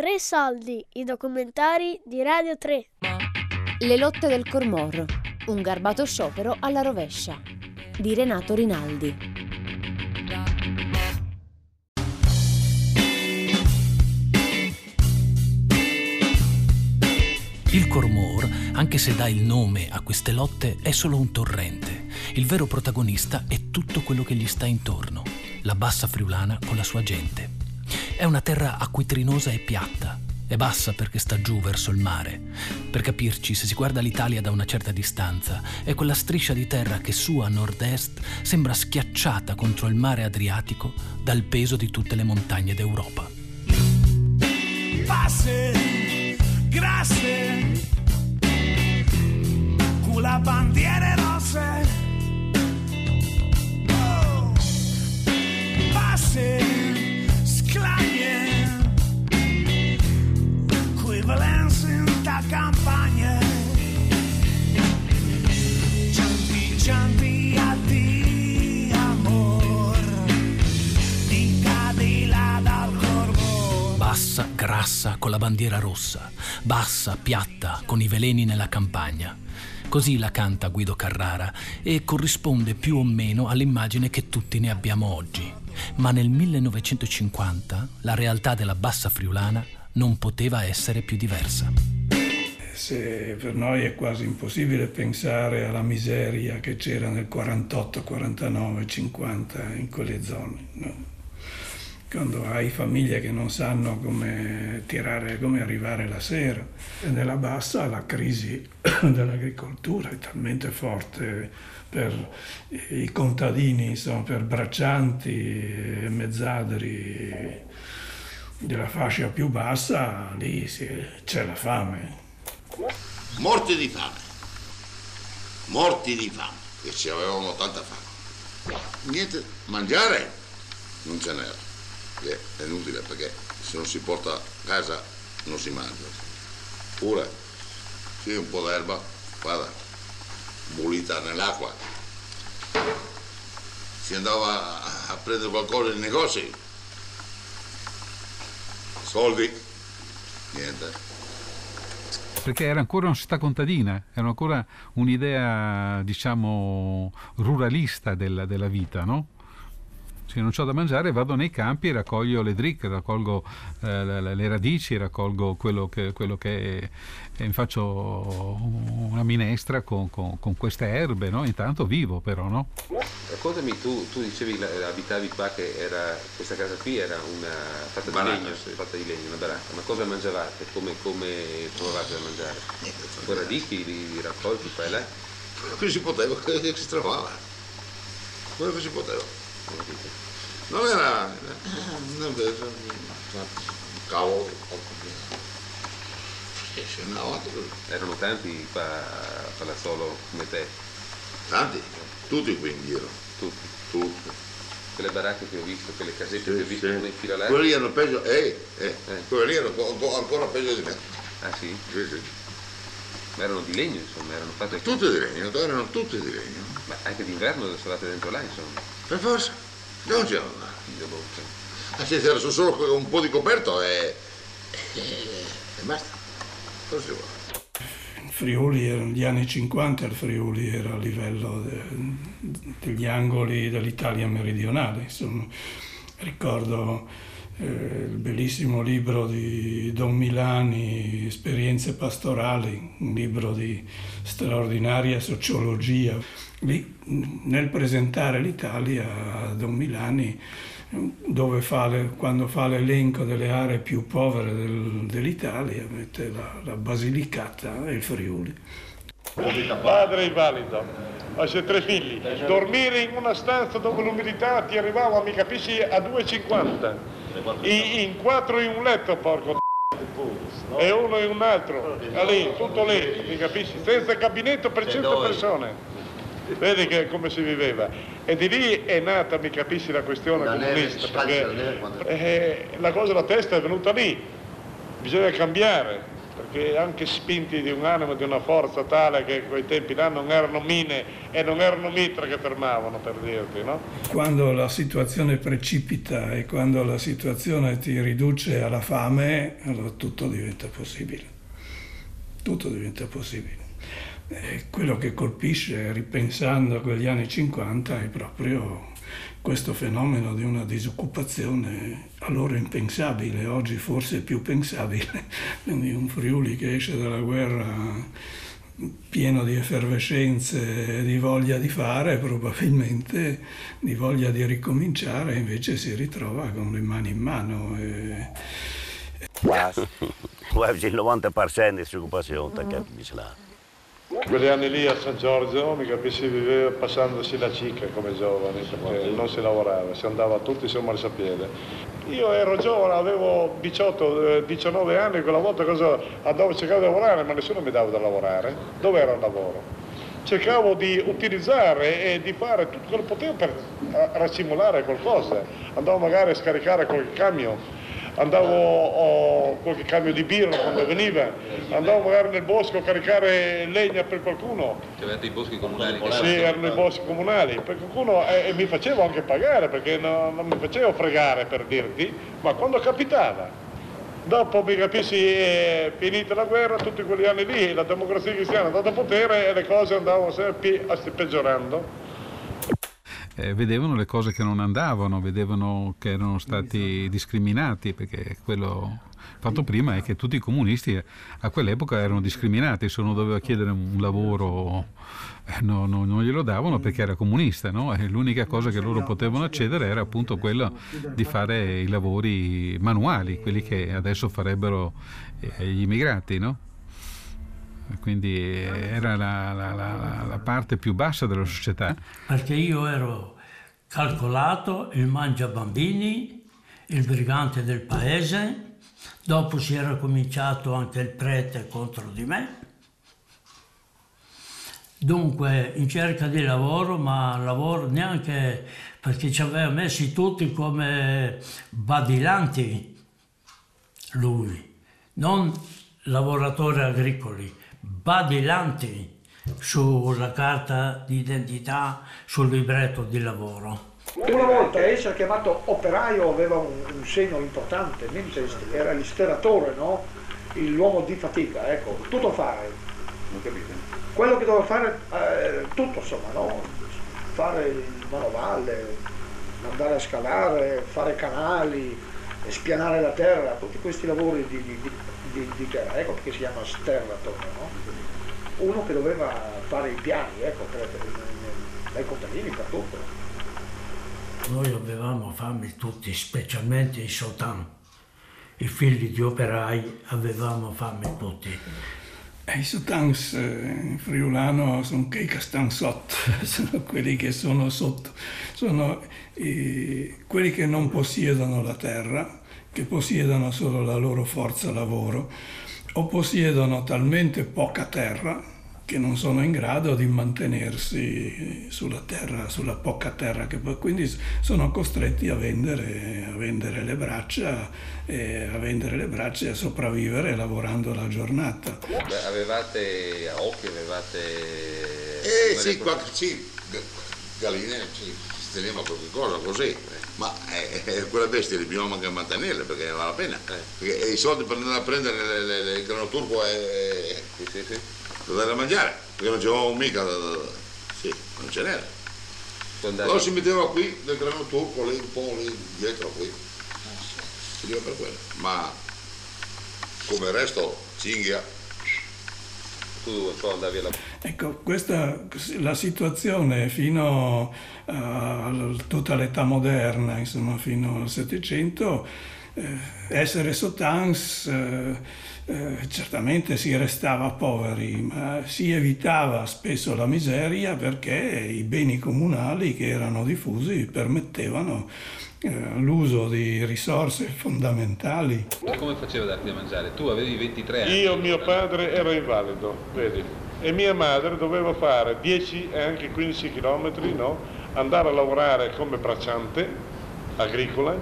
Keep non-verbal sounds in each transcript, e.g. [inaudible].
Tre soldi, i documentari di Radio 3. Le lotte del Cormor, un garbato sciopero alla rovescia, di Renato Rinaldi. Il Cormor, anche se dà il nome a queste lotte, è solo un torrente. Il vero protagonista è tutto quello che gli sta intorno, la bassa friulana con la sua gente. È una terra acquitrinosa e piatta. È bassa perché sta giù verso il mare. Per capirci, se si guarda l'Italia da una certa distanza, è quella striscia di terra che su a nord-est sembra schiacciata contro il mare Adriatico dal peso di tutte le montagne d'Europa. Passe, grasse, con la bandiera rosse. Grassa, con la bandiera rossa. Bassa, piatta, con i veleni nella campagna. Così la canta Guido Carrara e corrisponde più o meno all'immagine che tutti ne abbiamo oggi. Ma nel 1950 la realtà della bassa friulana non poteva essere più diversa. Se per noi è quasi impossibile pensare alla miseria che c'era nel 48, 49, 50 in quelle zone. no? Quando hai famiglie che non sanno come tirare, come arrivare la sera. E nella bassa la crisi [clears throat] dell'agricoltura è talmente forte per i contadini, insomma, per braccianti e mezzadri della fascia più bassa, lì si- c'è la fame. morti di fame, morti di fame, che ci avevamo tanta fame. Niente, mangiare non ce n'era, che è inutile perché se non si porta a casa non si mangia. Pure, sì, un po' d'erba, guarda, bollita nell'acqua. Si andava a- prendere qualcosa nei negozi, soldi, niente. perché era ancora una società contadina, era ancora un'idea, diciamo, ruralista della, della vita, no? Se non ho da mangiare vado nei campi e raccolgo le dricche, raccolgo eh, le, radici, raccolgo quello che, quello che e mi faccio una minestra con, con- con queste erbe, no? Intanto vivo però, no? Raccontami, tu, tu dicevi, abitavi qua che era, questa casa qui era una fatta di legno, sì. fatta di legno, una baracca, ma cosa mangiavate? Come, come trovavate da mangiare? Con radichi, li, li raccolti qua e là? quello che si poteva, quello che si trovava, quello che si poteva. Non era non era- cavolo, Erano tanti a Palazzolo come te, tanti, tutti qui in giro, tutti. tutti. Quelle baracche che ho visto, quelle casette Sì, che ho visto sì. una in fila là. Quelli erano peggio, eh, eh, Eh. quelli erano co- co- ancora peggio di me. Ah sì? Sì, sì. Ma erano di legno insomma, erano fatte... Tutti di legno, erano tutti di legno. Ma anche d'inverno stavate dentro là insomma. Per forza, non c'era. Figlio bocca. Ah, se c'era solo un po' di coperto e, e, e basta. Cosa si vuole? Il Friuli, era- negli anni 50 il Friuli era a livello de- degli angoli dell'Italia meridionale. Insomma. Ricordo eh, il bellissimo libro di Don Milani, Esperienze pastorali, un libro di straordinaria sociologia. Lì, nel presentare l'Italia, Don Milani dove fa le- quando fa l'elenco delle aree più povere del- dell'Italia, mette la, la Basilicata e il Friuli. Padre invalido, ho se tre figli. Dormire in una stanza dove l'umidità ti arrivava, mi capisci, a 2,50. In, in quattro in un letto, porco. E uno in un altro. Lì, tutto lì, mi capisci? Senza gabinetto per 100 persone. Vedi che come si viveva. E di lì è nata, mi capisci, la questione comunista, perché eh, la cosa della testa è venuta lì. Bisogna cambiare, che anche spinti di un animo, di una forza tale che quei tempi là non erano mine e non erano mitre che fermavano, per dirti, no? Quando la situazione precipita e quando la situazione ti riduce alla fame, allora tutto diventa possibile. Tutto diventa possibile. E quello che colpisce, ripensando a quegli anni 50, è proprio questo fenomeno di una disoccupazione allora impensabile, oggi forse più pensabile. [laughs] Quindi un Friuli che esce dalla guerra pieno di effervescenze e di voglia di fare, probabilmente di voglia di ricominciare, invece si ritrova con le mani in mano. E... Quasi, quasi il 90% di disoccupazione, là. Quegli anni lì a San Giorgio, mi capisci, viveva passandosi la cicca come giovani, perché non si lavorava, si andava tutti sul marciapiede. Io ero giovane, avevo 18, 19 anni, quella volta cosa, andavo a cercare di lavorare, ma nessuno mi dava da lavorare. Dove era il lavoro? Cercavo di utilizzare e di fare tutto quello che potevo per racimolare qualcosa. Andavo magari a scaricare qualche camion, andavo a qualche cambio di birra quando veniva, andavo magari nel bosco a caricare legna per qualcuno. Avevate i boschi comunali? Sì, erano i boschi comunali, per qualcuno e, e mi facevo anche pagare perché no- non mi facevo fregare per dirti, ma quando capitava. Dopo mi capisci, è finita la guerra, tutti quegli anni lì, la democrazia cristiana è andata a potere e le cose andavano sempre pi- peggiorando. Eh, vedevano le cose che non andavano, vedevano che erano stati discriminati, perché quello fatto prima è che tutti i comunisti a quell'epoca erano discriminati, se uno doveva chiedere un lavoro eh, no- no- non glielo davano perché era comunista, no? E l'unica cosa che loro potevano accedere era appunto quella di fare i lavori manuali, quelli che adesso farebbero eh, gli immigrati, no? Quindi era la, la- la- la parte più bassa della società. perché io ero calcolato il mangiabambini, il brigante del paese, dopo si era cominciato anche il prete contro di me. Dunque in cerca di lavoro, ma lavoro neanche perché ci aveva messi tutti come badilanti lui, non lavoratori agricoli, badilanti sulla carta d'identità, sul libretto di lavoro. Una volta essere chiamato operaio aveva un, un segno importante, mentre era l'isteratore, no? L'uomo di fatica, ecco, tutto fare. Non capite? Quello che doveva fare eh, tutto, insomma, no? Fare il manovale, andare a scalare, fare canali, spianare la terra, tutti questi lavori di, di- di- di- terra, ecco perché si chiama sterrator, no? Uno che doveva fare i piani, ecco, per, dai contadini per tutto. Noi avevamo fame tutti, specialmente i sotan. I figli di operai avevamo fame tutti. E I sotans eh, in friulano sono che castan sotto, [laughs] sono quelli che sono sotto, sono eh, quelli che non possiedono la terra, che possiedono solo la loro forza lavoro o possiedono talmente poca terra che non sono in grado di mantenersi sulla terra, sulla poca terra, che poi quindi sono costretti a vendere, a vendere le braccia, e a vendere le braccia e a sopravvivere lavorando la giornata. Beh, avevate a occhi, avevate... Eh sì, qualche, sì, galline, sì, si teneva qualche cosa così, ma eh, eh, quelle bestie le bisogna anche mantenerle perché ne vale la pena. Perché i soldi per andare a prendere le- le- le- il grano turco è, Sì, sì, sì. Da dare da mangiare, perché non c'avevamo mica, da- da- da- sì, non ce n'era. Allora si metteva qui del grano turco, lì un po' lì dietro qui. Si diceva per quello. Ma come il resto, cinghia, Tu so, andavi alla... Ecco, questa la situazione fino a, a tutta l'età moderna, insomma, fino al Settecento, eh, essere sotans eh, eh, certamente si restava poveri, ma si evitava spesso la miseria perché i beni comunali che erano diffusi permettevano eh, l'uso di risorse fondamentali. Come faceva a darti da mangiare? Tu avevi 23 anni. Io, mio padre, ero invalido, vedi, e mia madre doveva fare 10 e anche 15 chilometri, no? Andare a lavorare come bracciante agricola,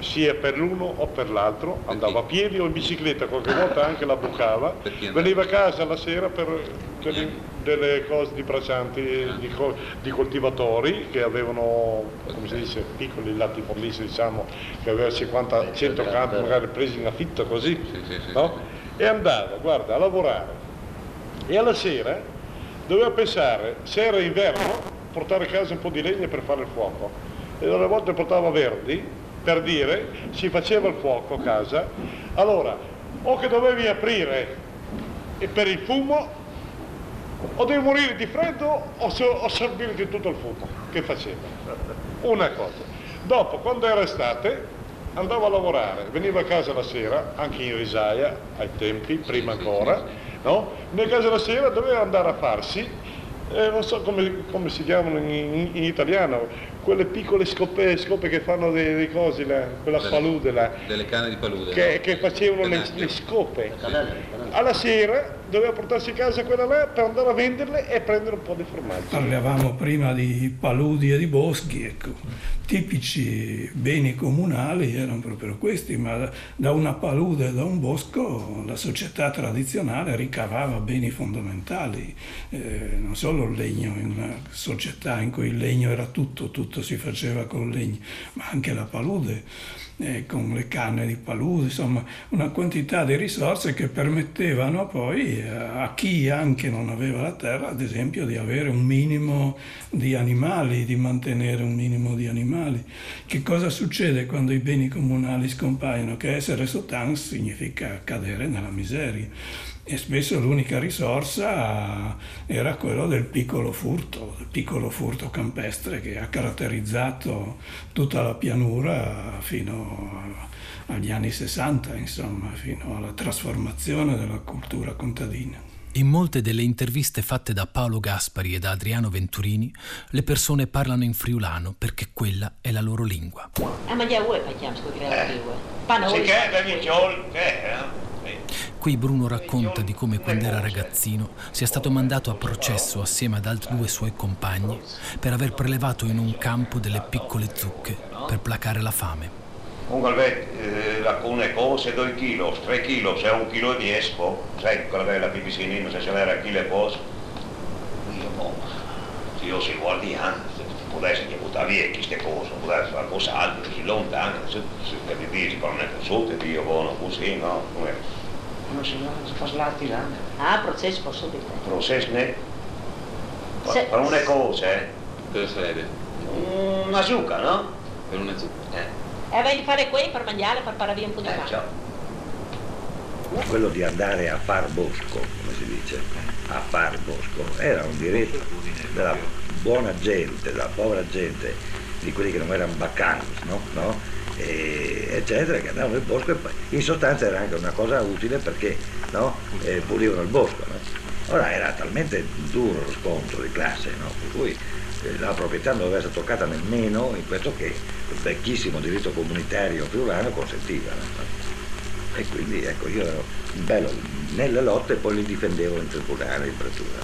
sia per l'uno o per l'altro, andava a piedi o in bicicletta, qualche volta anche la bucava, veniva a casa la sera per delle, delle cose di braccianti, di, co- di coltivatori che avevano, come si dice, piccoli latifondisti, diciamo, che avevano 50, 100 campi magari presi in affitto così, no? E andava, guarda, a lavorare. E alla sera doveva pensare, se era inverno, portare a casa un po' di legna per fare il fuoco. E alle volte portava verdi, per dire, si faceva il fuoco a casa. Allora, o che dovevi aprire per il fumo, o devi morire di freddo o, so- sorbirti tutto il fumo. Che faceva? Una cosa. Dopo, quando era estate, andava a lavorare, veniva a casa la sera, anche in risaia, ai tempi, prima ancora, no? Nel caso la sera doveva andare a farsi, eh, non so come, come si chiamano in, in- in italiano, quelle piccole scope, scope che fanno dei, dei cosi, là, quella Delle- palude là, Delle canne di palude. che, no? che facevano le, le scope. Alla sera doveva portarsi a casa quella là per andare a venderle e prendere un po' di formaggio. Parlavamo prima di paludi e di boschi, ecco. Tipici beni comunali erano proprio questi, ma da una palude e da un bosco la società tradizionale ricavava beni fondamentali, eh, non solo il legno, in una società in cui il legno era tutto, tutto si faceva con legno, ma anche la palude eh, con le canne di palude, insomma una quantità di risorse che permettevano poi eh, a chi anche non aveva la terra, ad esempio, di avere un minimo di animali, di mantenere un minimo di animali. Che cosa succede quando i beni comunali scompaiono? Che essere sotan significa cadere nella miseria e spesso l'unica risorsa era quello del piccolo furto, del piccolo furto campestre che ha caratterizzato tutta la pianura fino agli anni 60, insomma, fino alla trasformazione della cultura contadina. In molte delle interviste fatte da Paolo Gaspari e da Adriano Venturini, le persone parlano in friulano perché quella è la loro lingua. È? Qui Bruno racconta di come quando era ragazzino sia stato mandato a processo assieme ad altri due suoi compagni per aver prelevato in un campo delle piccole zucche per placare la fame. Comunque, eh, alcune cose 2 kg, 3 kg, se è un chilo di espo, sai, quella che è la pipicina, se ce n'era chilo e poco. Io, boh, io si guardi anche, essere che buttare via queste cose, può essere qualcos'altro, si lontano, se, se che mi dici, però non è consulte, io buono così, no? Come, non si, si fa slatti là, Ah, processo posso dire. processo ne? Se- Per una cosa, eh? Cosa sarebbe? Una zucca, no? Per una zucca. Eh. E vai di fare qui per mangiare, per fare via un po' di pane. quello di andare a far bosco, come si dice, a far bosco, era un diritto della buona gente, della povera gente, di quelli che non erano baccani, no? No? E- eccetera, che andavano nel bosco e poi in sostanza era anche una cosa utile perché no? Eh, pulivano il bosco. no? Ora era talmente duro lo scontro di classe, no? per cui eh, la proprietà non doveva essere toccata nemmeno in questo che il vecchissimo diritto comunitario friulano consentiva. no? E quindi ecco, io ero bello nelle lotte e poi li difendevo in tribunale, in pretura.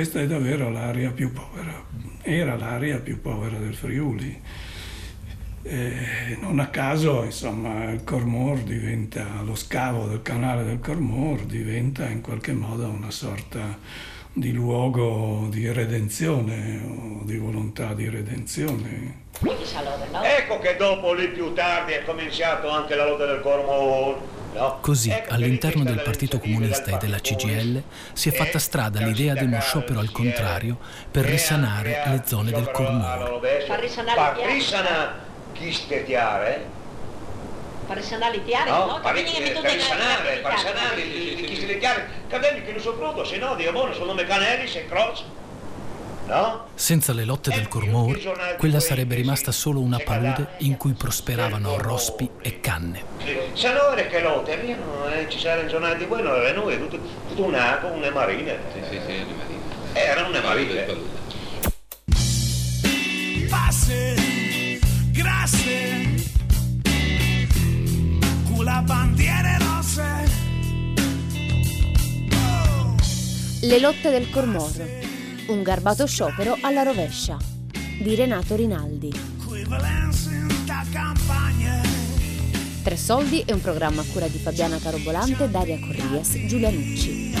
Questa è davvero l'area più povera, era l'area più povera del Friuli. Eh, non a caso, insomma, il Cormor diventa, lo scavo del canale del Cormor diventa in qualche modo una sorta di luogo di redenzione o di volontà di redenzione. Ecco che dopo lì più tardi è cominciato anche la lotta del Cormo. Così, all'interno del Partito Comunista e della CGL, si è fatta strada l'idea di uno sciopero al contrario per risanare le zone del Cormor. Per risanare Per le tiare. chi No, no? per, Che viene per tutte le- risanare, le per risanare chi stettiare. Cademi che non so pronto, se no Dio buono sono se cross. no? Senza le lotte del Cormor, quella sarebbe rimasta solo una palude in cui prosperavano rospi e canne. Se no era che lotte, eh, ci saranno giornate buone, era noi, tutto, un ago, una marina. Sì, sì, sì, una marina. Era una marina. Passe, grasse, con la bandiere rosse. Le lotte del Cormorro. Un garbato sciopero alla rovescia. Di Renato Rinaldi. Tre soldi è un programma a cura di Fabiana Carobolante, Daria Corrias, Giulia Nucci.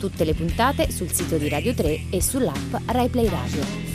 Tutte le puntate sul sito di Radio 3 e sull'app RaiPlay Radio.